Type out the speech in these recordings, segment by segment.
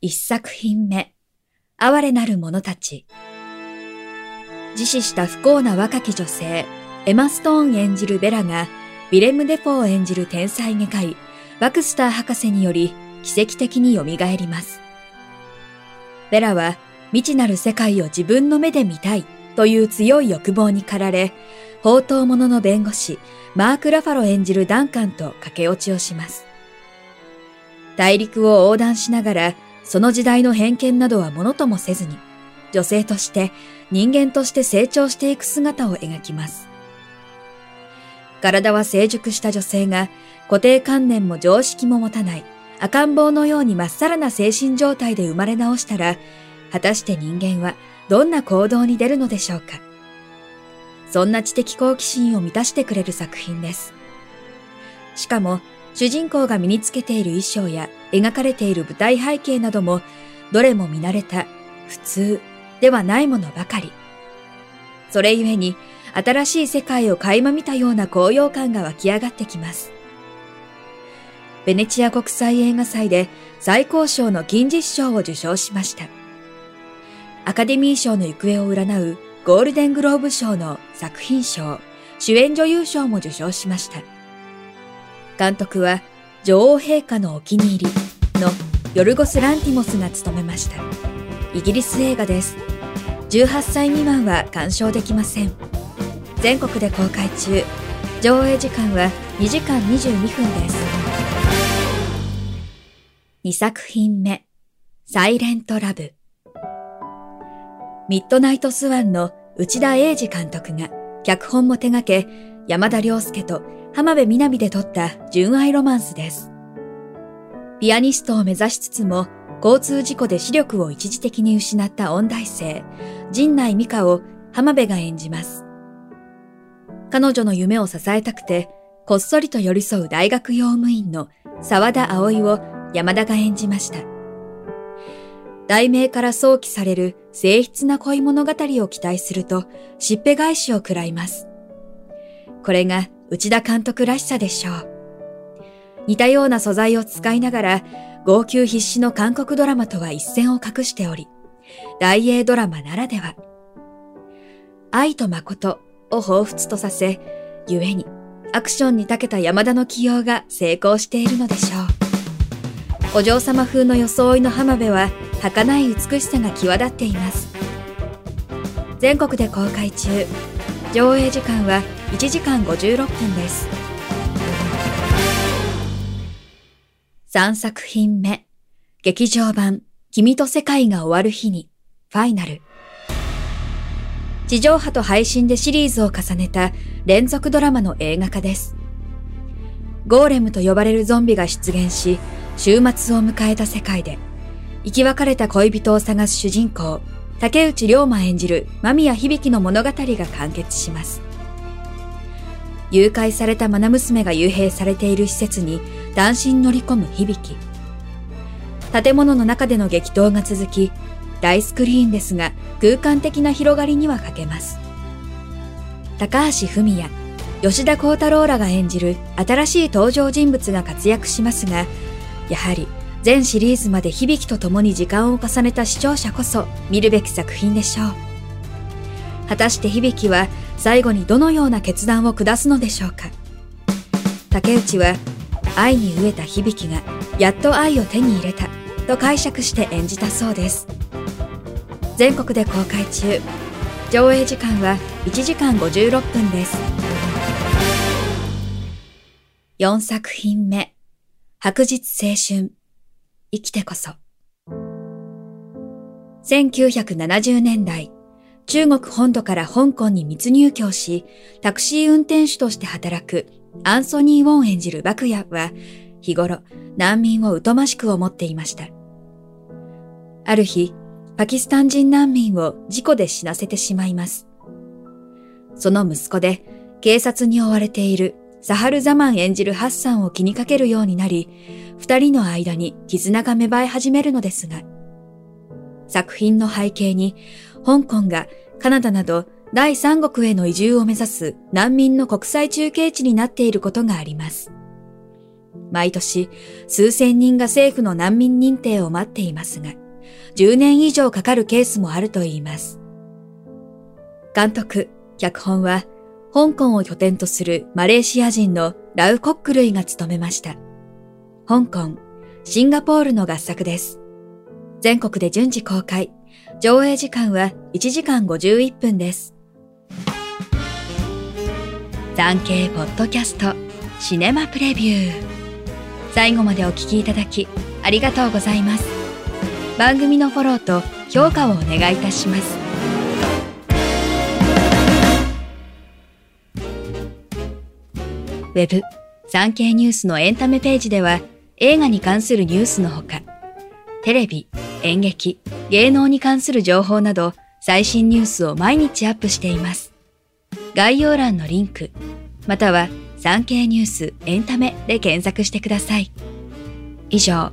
一作品目。哀れなる者たち。自死した不幸な若き女性エマ・ストーン演じるベラがウィレム・デフォー演じる天才外科医バクスター博士により奇跡的に蘇ります。ベラは未知なる世界を自分の目で見たいという強い欲望に駆られ、放蕩者の弁護士、マーク・ラファロ演じるダンカンと駆け落ちをします。大陸を横断しながら、その時代の偏見などはものともせずに、女性として人間として成長していく姿を描きます。体は成熟した女性が固定観念も常識も持たない赤ん坊のようにまっさらな精神状態で生まれ直したら果たして人間はどんな行動に出るのでしょうかそんな知的好奇心を満たしてくれる作品です。しかも、主人公が身につけている衣装や描かれている舞台背景なども、どれも見慣れた普通ではないものばかり。それゆえに、新しい世界を垣間見たような高揚感が湧き上がってきます。ベネチア国際映画祭で最高賞の金獅子賞を受賞しました。アカデミー賞の行方を占うゴールデングローブ賞の作品賞、主演女優賞も受賞しました。監督は女王陛下のお気に入りのヨルゴス・ランティモスが務めました。イギリス映画です。18歳未満は鑑賞できません。全国で公開中。上映時間は2時間22分です。2作品目、サイレントラブ。ミッドナイトスワンの内田英二監督が脚本も手掛け、山田涼介と浜辺美波で撮った純愛ロマンスです。ピアニストを目指しつつも、交通事故で視力を一時的に失った音大生、陣内美香を浜辺が演じます。彼女の夢を支えたくて、こっそりと寄り添う大学用務員の沢田葵を山田が演じました。題名から想起される静筆な恋物語を期待すると、しっぺ返しを食らいます。これが内田監督らしさでしょう。似たような素材を使いながら、号泣必至の韓国ドラマとは一線を画しており、大英ドラマならでは。愛と誠を彷彿とさせ、故にアクションに長けた山田の起用が成功しているのでしょう。お嬢様風の装いの浜辺は儚い美しさが際立っています全国で公開中上映時間は1時間56分です。3作品目。劇場版。君と世界が終わる日に。ファイナル。地上波と配信でシリーズを重ねた。連続ドラマの映画化です。ゴーレムと呼ばれるゾンビが出現し、週末を迎えた世界で、生き別れた恋人を探す主人公、竹内涼真演じる間宮響の物語が完結します。誘拐された愛娘が幽閉されている施設に単身乗り込む響き建物の中での激闘が続き、大スクリーンですが空間的な広がりには欠けます。高橋文也、吉田幸太郎らが演じる新しい登場人物が活躍しますが、やはり全シリーズまで響きと共に時間を重ねた視聴者こそ見るべき作品でしょう。果たして響きは最後にどのような決断を下すのでしょうか？竹内は愛に飢えた響がやっと愛を手に入れたと解釈して演じたそうです。全国で公開中。上映時間は1時間56分です。4作品目。白日青春。生きてこそ。1970年代、中国本土から香港に密入居し、タクシー運転手として働くアンソニー・ウォン演じるバクヤは、日頃難民を疎ましく思っていました。ある日、パキスタン人難民を事故で死なせてしまいます。その息子で警察に追われているサハルザマン演じるハッサンを気にかけるようになり、二人の間に絆が芽生え始めるのですが、作品の背景に香港がカナダなど第三国への移住を目指す難民の国際中継地になっていることがあります。毎年数千人が政府の難民認定を待っていますが、10年以上かかるケースもあるといいます。監督、脚本は香港を拠点とするマレーシア人のラウ・コックルイが務めました。香港、シンガポールの合作です。全国で順次公開。上映時間は1時間51分です。産経ポッドキャストシネマプレビュー。最後までお聞きいただきありがとうございます。番組のフォローと評価をお願いいたします。ウェブ、産経ニュースのエンタメページでは映画に関するニュースのほか、テレビ、演劇、芸能に関する情報など最新ニュースを毎日アップしています。概要欄のリンク、または産経ニュースエンタメで検索してください。以上、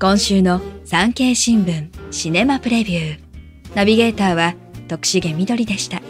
今週の産経新聞シネマプレビュー。ナビゲーターは徳重みどりでした。